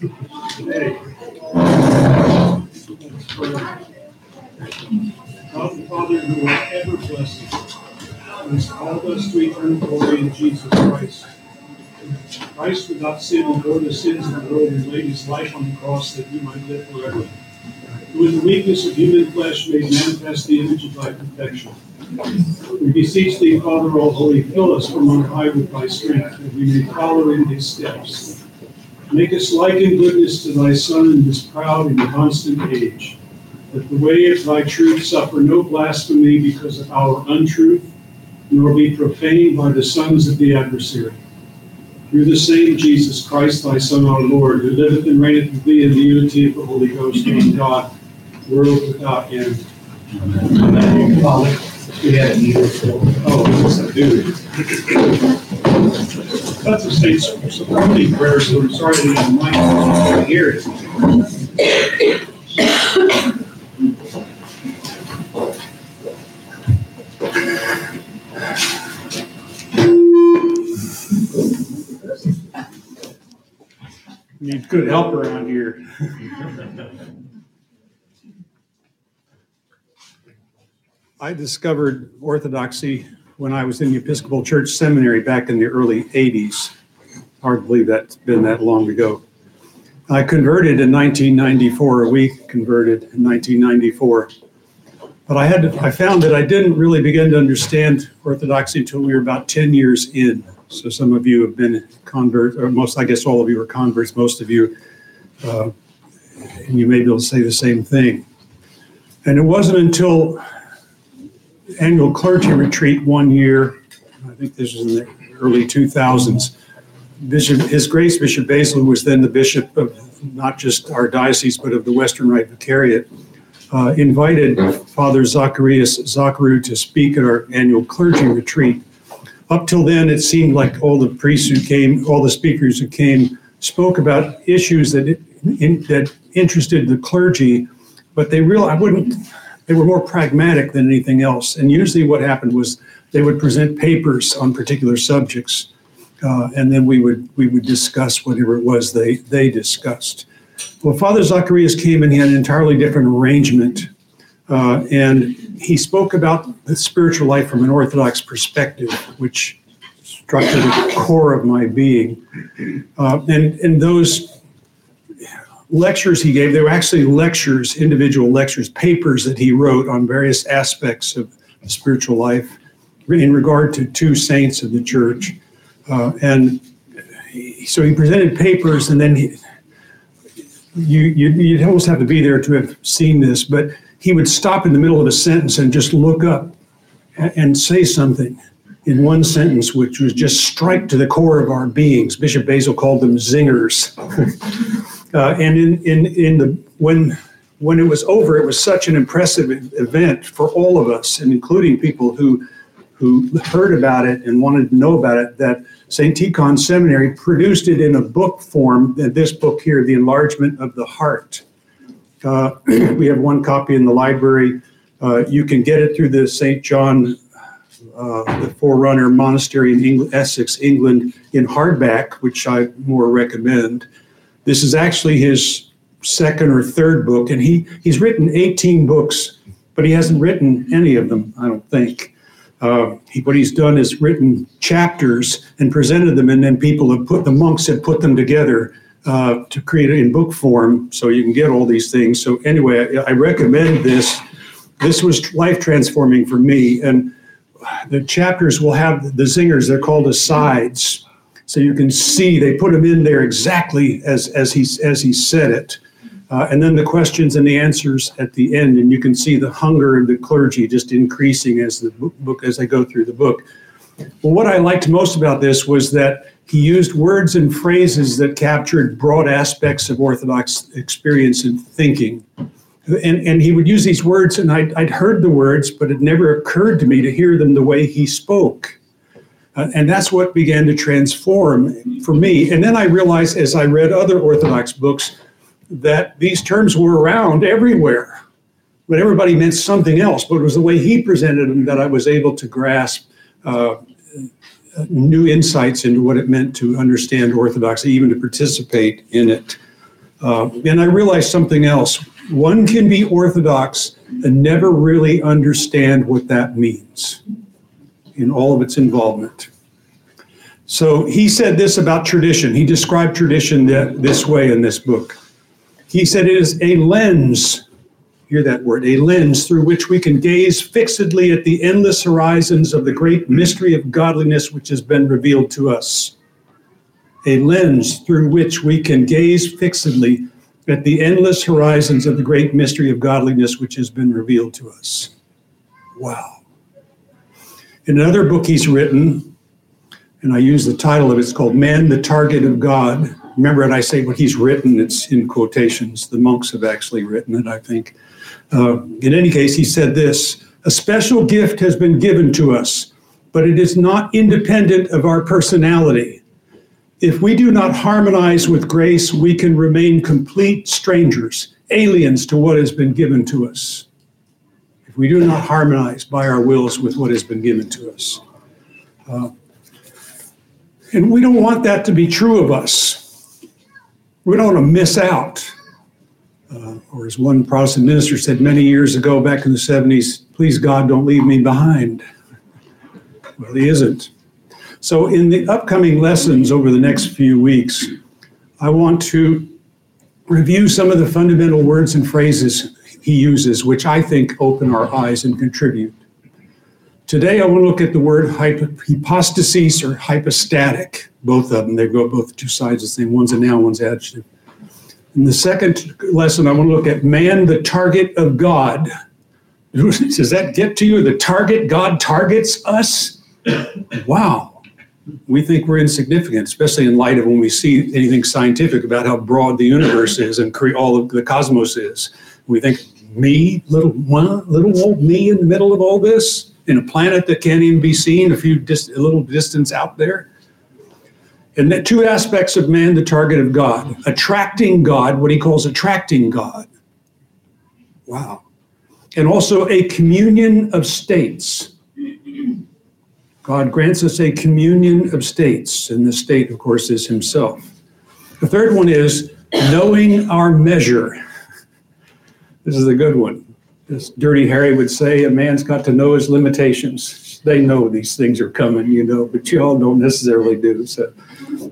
God the Father, who are ever blessed, has called us to eternal glory in Jesus Christ. Christ without sin bore the sins of the world and laid his life on the cross that we might live forever. Who in the weakness of human flesh made manifest the image of thy perfection. We beseech thee, Father all holy, fill us from on high with thy strength, that we may follow in his steps. Make us like in goodness to thy Son in this proud and constant age, that the way of thy truth suffer no blasphemy because of our untruth, nor be profaned by the sons of the adversary. Through the same Jesus Christ, thy Son, our Lord, who liveth and reigneth with thee in the unity of the Holy Ghost, one God, world without end. Amen. Father, we need of Oh, yes, I do. That's a state supporting prayer, so I'm sorry you might not hear it. Need good help around here. I discovered Orthodoxy when I was in the Episcopal Church Seminary back in the early 80s. Hard to believe that's been that long ago. I converted in 1994, a week converted in 1994. But I had to, I found that I didn't really begin to understand Orthodoxy until we were about 10 years in. So some of you have been converts, or most, I guess all of you are converts, most of you, uh, and you may be able to say the same thing. And it wasn't until annual clergy retreat one year, I think this was in the early 2000s. Bishop, His Grace Bishop Basil, who was then the bishop of not just our diocese, but of the Western Rite Vicariate, uh, invited Father Zacharias Zacharou to speak at our annual clergy retreat. Up till then, it seemed like all the priests who came, all the speakers who came, spoke about issues that in, that interested the clergy, but they real I wouldn't they were more pragmatic than anything else. And usually, what happened was they would present papers on particular subjects, uh, and then we would we would discuss whatever it was they they discussed. Well, Father Zacharias came and he had an entirely different arrangement, uh, and he spoke about the spiritual life from an Orthodox perspective, which struck to the core of my being. Uh, and and those lectures he gave, they were actually lectures, individual lectures, papers that he wrote on various aspects of spiritual life in regard to two saints of the church. Uh, and he, so he presented papers, and then he, you, you, you'd almost have to be there to have seen this, but he would stop in the middle of a sentence and just look up and, and say something in one sentence, which was just strike to the core of our beings. Bishop Basil called them zingers. Uh, and in, in, in the when when it was over, it was such an impressive event for all of us, and including people who who heard about it and wanted to know about it, that St. Tikhon Seminary produced it in a book form, this book here, The Enlargement of the Heart. Uh, we have one copy in the library. Uh, you can get it through the St. John, uh, the Forerunner Monastery in Essex, England, in hardback, which I more recommend. This is actually his second or third book, and he, he's written 18 books, but he hasn't written any of them, I don't think. Uh, he, what he's done is written chapters and presented them, and then people have put the monks have put them together uh, to create it in book form, so you can get all these things. So anyway, I, I recommend this. This was life transforming for me, and the chapters will have the zingers. They're called asides, so you can see they put them in there exactly as as he as he said it. Uh, and then the questions and the answers at the end, and you can see the hunger of the clergy just increasing as the book, as they go through the book. Well, what I liked most about this was that he used words and phrases that captured broad aspects of Orthodox experience and thinking. And, and he would use these words, and I'd, I'd heard the words, but it never occurred to me to hear them the way he spoke. Uh, and that's what began to transform for me. And then I realized as I read other Orthodox books that these terms were around everywhere, but everybody meant something else. But it was the way he presented them that I was able to grasp uh, new insights into what it meant to understand Orthodoxy, even to participate in it. Uh, and I realized something else. One can be Orthodox and never really understand what that means in all of its involvement. So he said this about tradition. He described tradition this way in this book. He said it is a lens, hear that word, a lens through which we can gaze fixedly at the endless horizons of the great mystery of godliness which has been revealed to us. A lens through which we can gaze fixedly at the endless horizons of the great mystery of godliness which has been revealed to us. Wow. In another book he's written, and I use the title of it, it's called Man, the Target of God. Remember, when I say what he's written, it's in quotations. The monks have actually written it, I think. Uh, in any case, he said this A special gift has been given to us, but it is not independent of our personality. If we do not harmonize with grace, we can remain complete strangers, aliens to what has been given to us. We do not harmonize by our wills with what has been given to us. Uh, and we don't want that to be true of us. We don't want to miss out. Uh, or as one Protestant minister said many years ago back in the 70s, please God, don't leave me behind. Well, he isn't. So, in the upcoming lessons over the next few weeks, I want to review some of the fundamental words and phrases he uses, which I think open our eyes and contribute. Today, I want to look at the word hypostasis or hypostatic, both of them. They go both two sides the same. One's a noun, one's adjective. In the second lesson, I want to look at man, the target of God. Does that get to you? The target, God targets us? Wow we think we're insignificant, especially in light of when we see anything scientific about how broad the universe is and all of the cosmos is. We think, me, little one, little old me in the middle of all this, in a planet that can't even be seen a few dis- a little distance out there. And the two aspects of man, the target of God, attracting God, what he calls attracting God. Wow. And also a communion of states God grants us a communion of states, and the state, of course, is Himself. The third one is knowing our measure. This is a good one. As Dirty Harry would say, a man's got to know his limitations. They know these things are coming, you know, but you all don't necessarily do. So,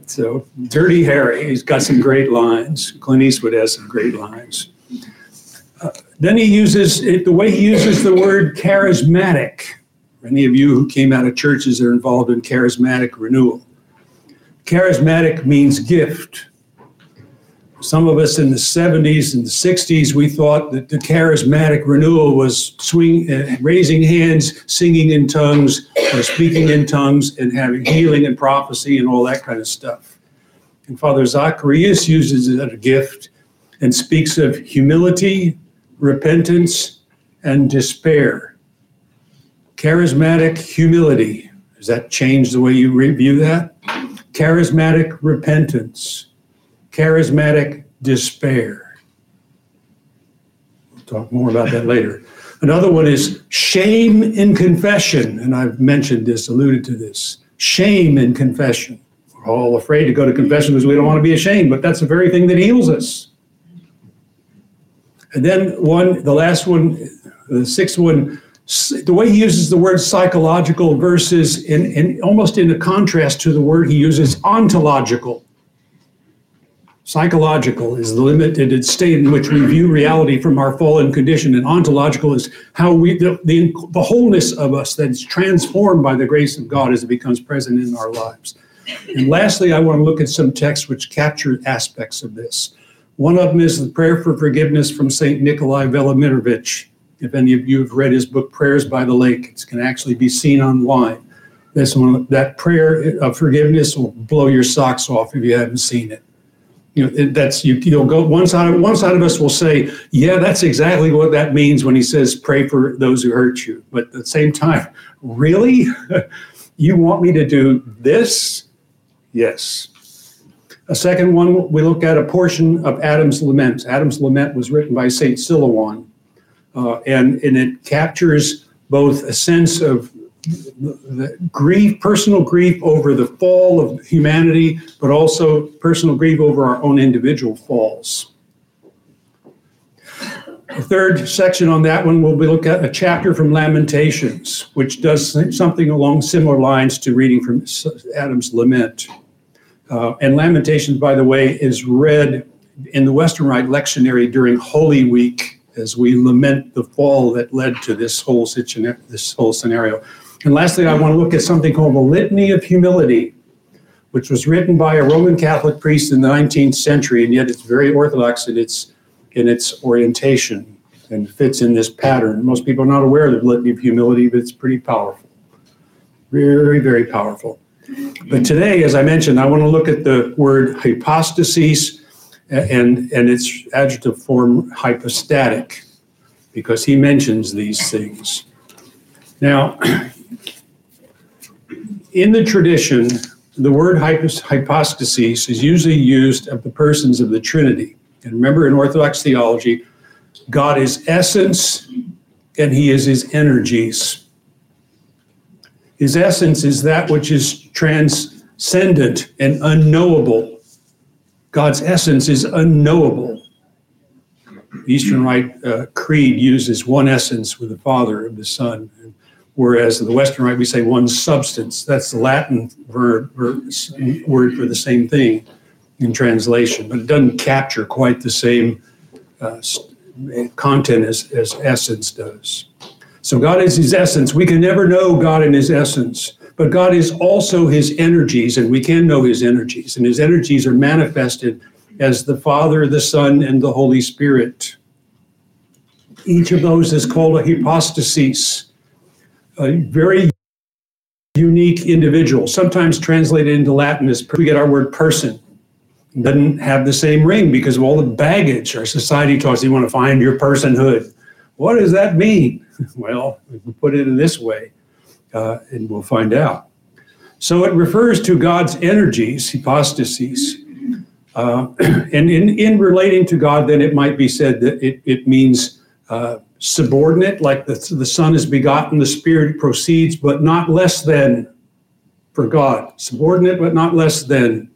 so Dirty Harry, he's got some great lines. Clint Eastwood has some great lines. Uh, then he uses it, the way he uses the word charismatic any of you who came out of churches that are involved in charismatic renewal. Charismatic means gift. Some of us in the 70s and the 60s, we thought that the charismatic renewal was swing, uh, raising hands, singing in tongues, or speaking in tongues, and having healing and prophecy and all that kind of stuff. And Father Zacharias uses it as a gift and speaks of humility, repentance, and despair. Charismatic humility. Does that change the way you review that? Charismatic repentance. Charismatic despair. We'll talk more about that later. Another one is shame in confession. And I've mentioned this, alluded to this. Shame in confession. We're all afraid to go to confession because we don't want to be ashamed, but that's the very thing that heals us. And then one, the last one, the sixth one, the way he uses the word psychological versus in, in almost in a contrast to the word he uses ontological. Psychological is the limited state in which we view reality from our fallen condition, and ontological is how we the, the, the wholeness of us that's transformed by the grace of God as it becomes present in our lives. And lastly, I want to look at some texts which capture aspects of this. One of them is the prayer for forgiveness from St. Nikolai Velimirovich. If any of you have read his book, Prayers by the Lake, it can actually be seen online. This one, that prayer of forgiveness will blow your socks off if you haven't seen it. You know, that's you. You'll go one side. One side of us will say, "Yeah, that's exactly what that means when he says pray for those who hurt you." But at the same time, really, you want me to do this? Yes. A second one, we look at a portion of Adam's Lament. Adam's Lament was written by Saint Silouan uh, and, and it captures both a sense of grief, personal grief over the fall of humanity, but also personal grief over our own individual falls. The third section on that one, we'll be look at a chapter from Lamentations, which does something along similar lines to reading from Adam's Lament. Uh, and Lamentations, by the way, is read in the Western Rite lectionary during Holy Week as we lament the fall that led to this whole, this whole scenario. And lastly, I want to look at something called the Litany of Humility, which was written by a Roman Catholic priest in the 19th century, and yet it's very orthodox in its in its orientation and fits in this pattern. Most people are not aware of the Litany of Humility, but it's pretty powerful. Very, very powerful. But today, as I mentioned, I want to look at the word hypostasis and, and its adjective form hypostatic, because he mentions these things. Now, in the tradition, the word hypostasis is usually used of the persons of the Trinity. And remember, in Orthodox theology, God is essence and he is his energies. His essence is that which is transcendent and unknowable. God's essence is unknowable. The Eastern Rite uh, Creed uses one essence with the Father and the Son, whereas in the Western Rite we say one substance. That's the Latin verb, word for the same thing in translation, but it doesn't capture quite the same uh, content as, as essence does. So God is his essence. We can never know God in his essence, but God is also his energies, and we can know his energies. And his energies are manifested as the Father, the Son, and the Holy Spirit. Each of those is called a hypostasis, a very unique individual, sometimes translated into Latin as we get our word person doesn't have the same ring because of all the baggage our society talks. You want to find your personhood. What does that mean? Well, we put it in this way, uh, and we'll find out. So it refers to God's energies, hypostases. Uh, and in, in relating to God, then it might be said that it, it means uh, subordinate, like the, the Son is begotten, the Spirit proceeds, but not less than for God. Subordinate, but not less than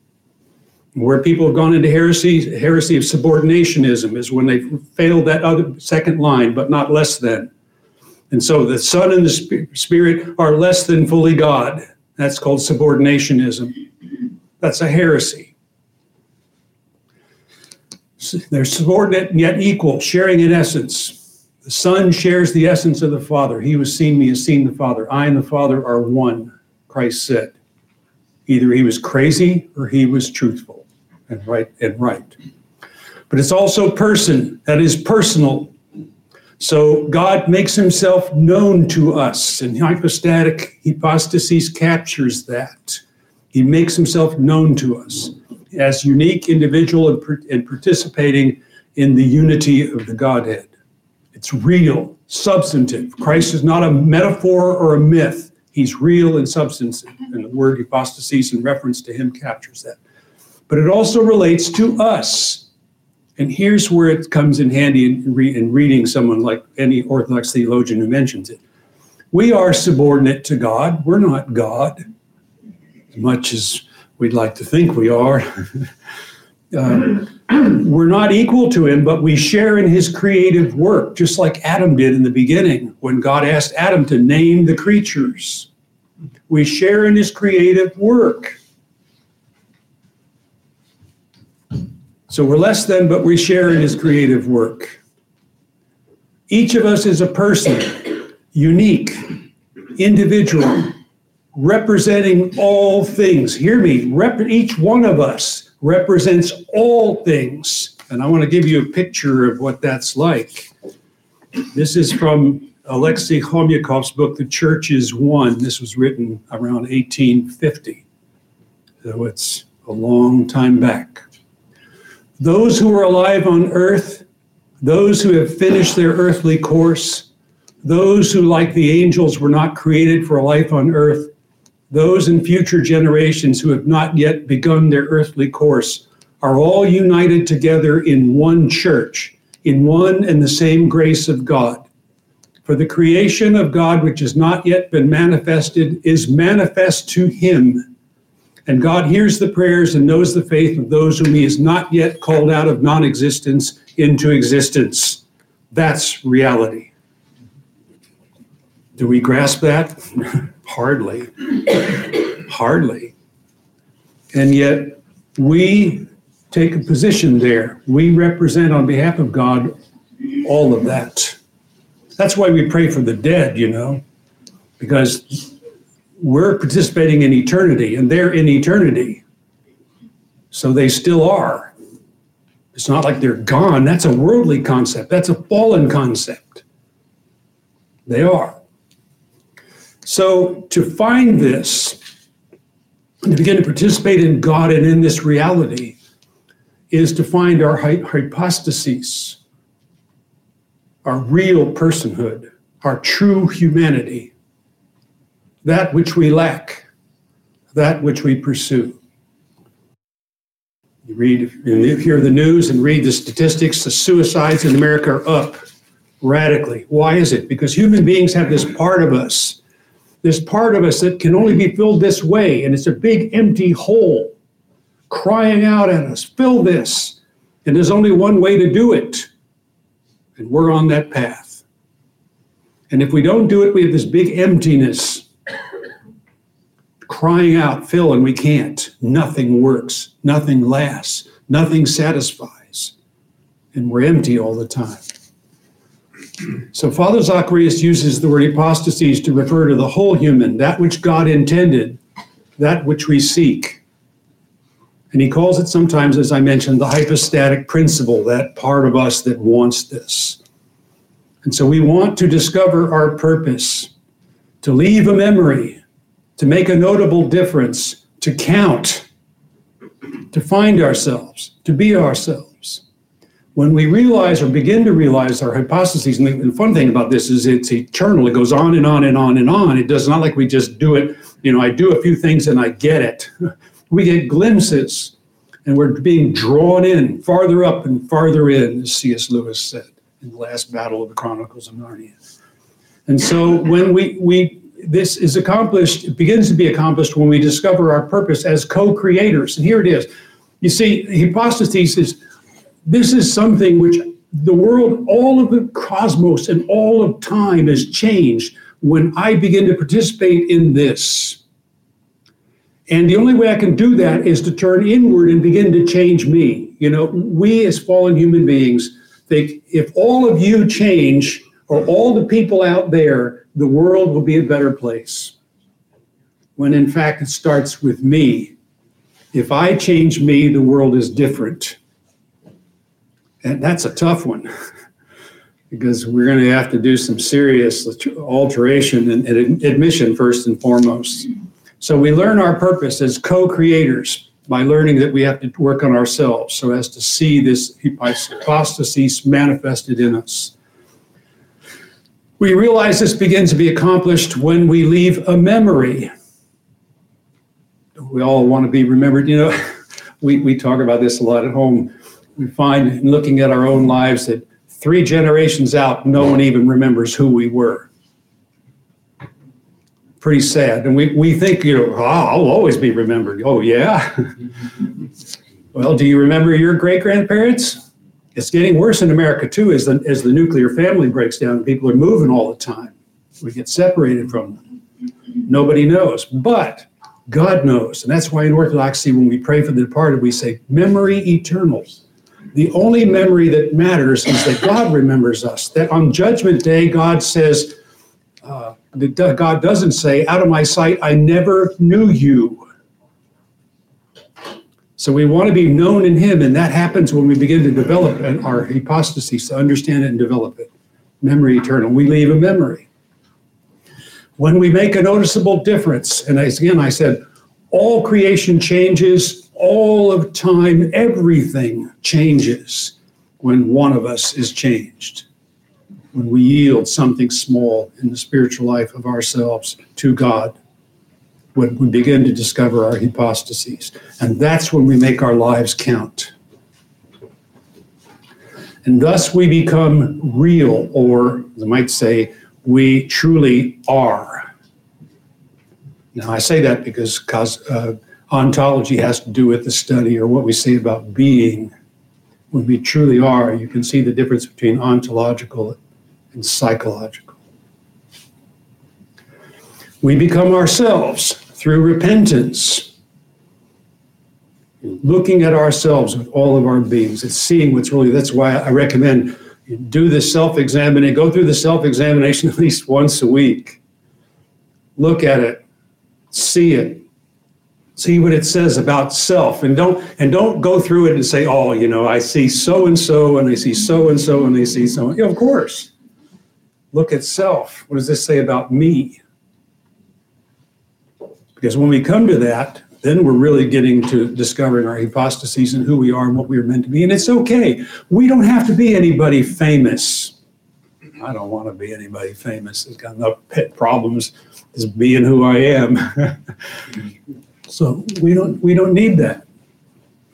where people have gone into heresy, heresy of subordinationism is when they failed that other second line, but not less than. And so the Son and the Spirit are less than fully God. That's called subordinationism. That's a heresy. They're subordinate yet equal, sharing in essence. The Son shares the essence of the Father. He who has seen me has seen the Father. I and the Father are one, Christ said. Either he was crazy or he was truthful and right and right. But it's also person, that is personal. So God makes himself known to us, and hypostatic hypostasis captures that. He makes himself known to us as unique individual and, and participating in the unity of the Godhead. It's real, substantive. Christ is not a metaphor or a myth. He's real and substantive. And the word hypostasis in reference to him captures that but it also relates to us. And here's where it comes in handy in, re- in reading someone like any Orthodox theologian who mentions it. We are subordinate to God. We're not God, as much as we'd like to think we are. uh, we're not equal to him, but we share in his creative work, just like Adam did in the beginning when God asked Adam to name the creatures. We share in his creative work. So we're less than, but we share in his creative work. Each of us is a person, unique, individual, representing all things. Hear me, rep- each one of us represents all things. And I want to give you a picture of what that's like. This is from Alexei Khomyakov's book, The Church is One. This was written around 1850. So it's a long time back. Those who are alive on earth, those who have finished their earthly course, those who, like the angels, were not created for a life on earth, those in future generations who have not yet begun their earthly course, are all united together in one church, in one and the same grace of God. For the creation of God, which has not yet been manifested, is manifest to him and God hears the prayers and knows the faith of those whom He has not yet called out of non existence into existence. That's reality. Do we grasp that? Hardly. Hardly. And yet, we take a position there. We represent on behalf of God all of that. That's why we pray for the dead, you know, because we're participating in eternity and they're in eternity. So they still are. It's not like they're gone. That's a worldly concept, that's a fallen concept. They are. So to find this, to begin to participate in God and in this reality, is to find our hypostases, our real personhood, our true humanity, that which we lack, that which we pursue. You read, you hear the news and read the statistics, the suicides in America are up radically. Why is it? Because human beings have this part of us, this part of us that can only be filled this way, and it's a big empty hole crying out at us, fill this. And there's only one way to do it. And we're on that path. And if we don't do it, we have this big emptiness crying out, fill, and we can't. Nothing works, nothing lasts, nothing satisfies. And we're empty all the time. So Father Zacharias uses the word hypostases to refer to the whole human, that which God intended, that which we seek. And he calls it sometimes, as I mentioned, the hypostatic principle, that part of us that wants this. And so we want to discover our purpose, to leave a memory, to make a notable difference, to count, to find ourselves, to be ourselves. When we realize or begin to realize our hypostases, and the fun thing about this is it's eternal, it goes on and on and on and on. It does not like we just do it, you know, I do a few things and I get it. we get glimpses and we're being drawn in farther up and farther in, as C.S. Lewis said in the last battle of the Chronicles of Narnia. And so when we, we this is accomplished, it begins to be accomplished when we discover our purpose as co-creators. And here it is. You see, hypostasis is this is something which the world, all of the cosmos and all of time has changed when I begin to participate in this. And the only way I can do that is to turn inward and begin to change me. You know, we as fallen human beings think if all of you change, or all the people out there, the world will be a better place. When in fact, it starts with me. If I change me, the world is different. And that's a tough one because we're going to have to do some serious alteration and, admission first and foremost. So we learn our purpose as co creators by learning that we have to work on ourselves so as to see this hypostasis manifested in us. We realize this begins to be accomplished when we leave a memory. We all want to be remembered. You know, we, we talk about this a lot at home. We find in looking at our own lives that three generations out, no one even remembers who we were pretty sad. And we, we think, you know, oh, I'll always be remembered. Oh, yeah? well, do you remember your great grandparents? It's getting worse in America, too, as the, as the nuclear family breaks down. People are moving all the time. We get separated from them. Nobody knows. But God knows. And that's why in Orthodoxy, when we pray for the departed, we say, memory eternal. The only memory that matters is that God remembers us. That on Judgment Day, God says, uh, God doesn't say, out of my sight, I never knew you. So we want to be known in Him, and that happens when we begin to develop our hypostasis, to understand it and develop it. Memory eternal. We leave a memory. When we make a noticeable difference, and again, I said, all creation changes, all of time, everything changes when one of us is changed when we yield something small in the spiritual life of ourselves to God, when we begin to discover our hypostases. And that's when we make our lives count. And thus we become real, or I might say, we truly are. Now, I say that because cause, uh, ontology has to do with the study or what we say about being when we truly are, you can see the difference between ontological and psychological. We become ourselves through repentance, looking at ourselves with all of our beings. and seeing what's really, that's why I recommend do the self examination, go through the self examination at least once a week. Look at it, see it, see what it says about self. And don't and don't go through it and say oh you know i see so and so and i see so and so and i see so yeah, of course. Look at self. What does this say about me because when we come to that then we're really getting to discovering our hypostases and who we are and what we are meant to be. And it's okay. We don't have to be anybody famous. I don't want to be anybody famous. It's got enough pet problems as being who i am. So we don't we don't need that.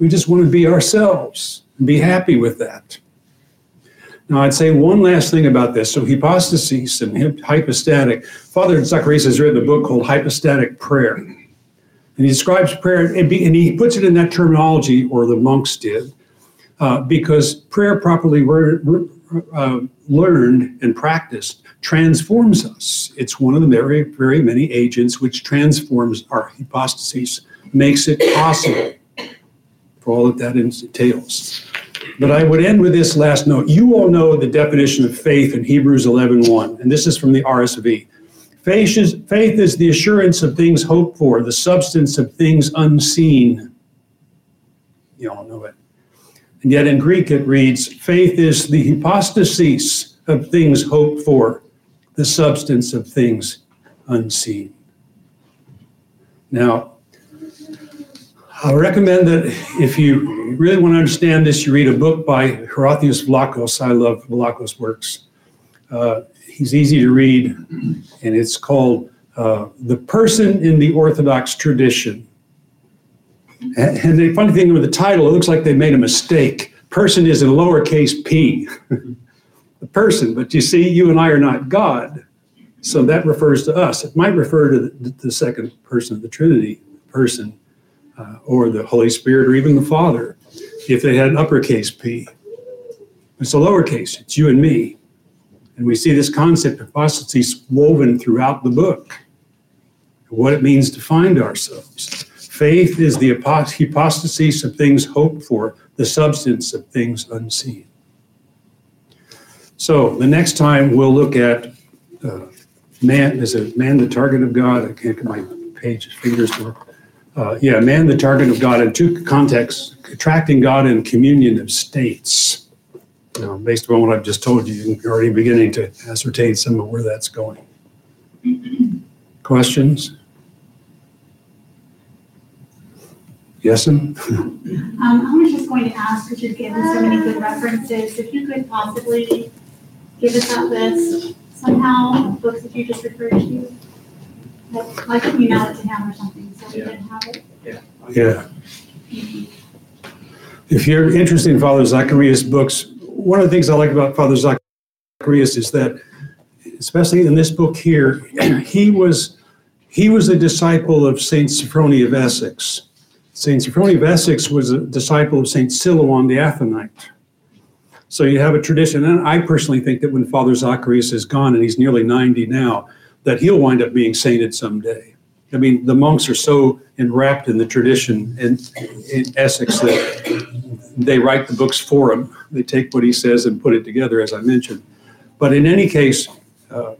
We just want to be ourselves and be happy with that. Now, I'd say one last thing about this. So, hypostasis and hypostatic. Father Zacharias has written a book called Hypostatic Prayer. And he describes prayer, and he puts it in that terminology, or the monks did, uh, because prayer properly uh, learned and practiced transforms us. It's one of the very, very many agents which transforms our hypostases, makes it possible for all that that entails. But I would end with this last note. You all know the definition of faith in Hebrews 11:1, and this is from the RSV. Faith is, faith is the assurance of things hoped for, the substance of things unseen. You all know it. And yet in Greek it reads, faith is the hypostasis of things hoped for, the substance of things unseen. Now, I recommend that if you really want to understand this, you read a book by Hierotheos Vlachos. I love Vlachos' works. Uh, he's easy to read, and it's called uh, The Person in the Orthodox Tradition. And, the funny thing with the title, it looks like they made a mistake. Person is in lowercase p. the person. But you see, you and I are not God. So that refers to us. It might refer to the, the second person of the Trinity, person, uh, or the Holy Spirit, or even the Father, if they had an uppercase P. It's a lowercase, it's you and me. And we see this concept of hypostasis woven throughout the book, what it means to find ourselves. Faith is the hypostasis of things hoped for, the substance of things unseen. So the next time we'll look at uh, man, is it man the target of God? I can't get my page fingers to work. Uh, yeah, man the target of God in two contexts, attracting God in communion of states. Now, based upon what I've just told you, you're already beginning to ascertain some of where that's going. Questions? Yes, um, I was just going to ask, because you've given so many good references, if you could possibly give us that list somehow, books that you just referred to? Like, like you mail it to him or something, so we can have it. Yeah. If you're interested in Father Zacharias' books, one of the things I like about Father Zacharias is that, especially in this book here, he was he was a disciple of Saint Sophrony of Essex. Saint Sophrony of Essex was a disciple of Saint Silouan the Athonite. So you have a tradition, and I personally think that when Father Zacharias is gone, and he's nearly 90 now, that he'll wind up being sainted someday. I mean, the monks are so enwrapped in the tradition in, in Essex that they write the books for him. They take what he says and put it together, as I mentioned. But in any case, uh,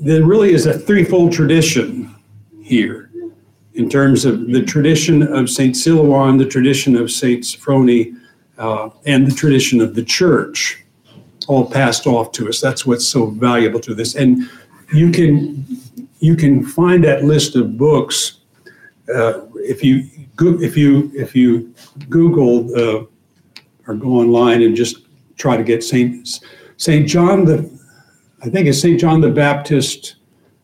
there really is a threefold tradition here in terms of the tradition of St. Silouan, the tradition of St. Sophrony, uh, and the tradition of the church all passed off to us. That's what's so valuable to this. And you can you can find that list of books uh, if you if you if you Google uh, or go online and just try to get Saint Saint John the I think it's Saint John the Baptist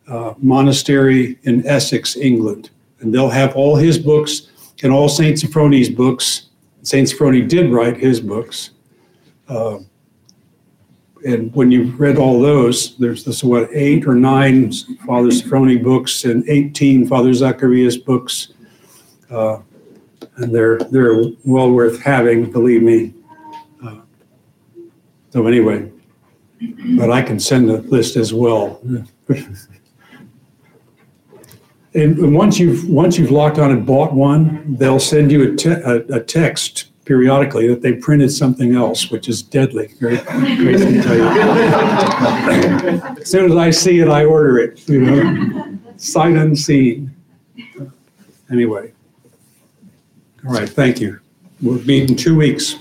uh, Monastery in Essex, England, and they'll have all his books and all Saint Sophrony's books Saint Sophrony did write his books. Uh, and when you've read all those, there's this, what, eight or nine Father Sophrony books and 18 Father Zacharias books. Uh, And they're, they're well worth having, believe me. Uh, So anyway, but I can send the list as well. And and once you've, once you've locked on and bought one, they'll send you a te- a, a text periodically that they printed something else, which is deadly. Very crazy to tell you. As soon as I see it, I order it, you know, sight unseen. Anyway. All right, thank you. We'll meet in two weeks.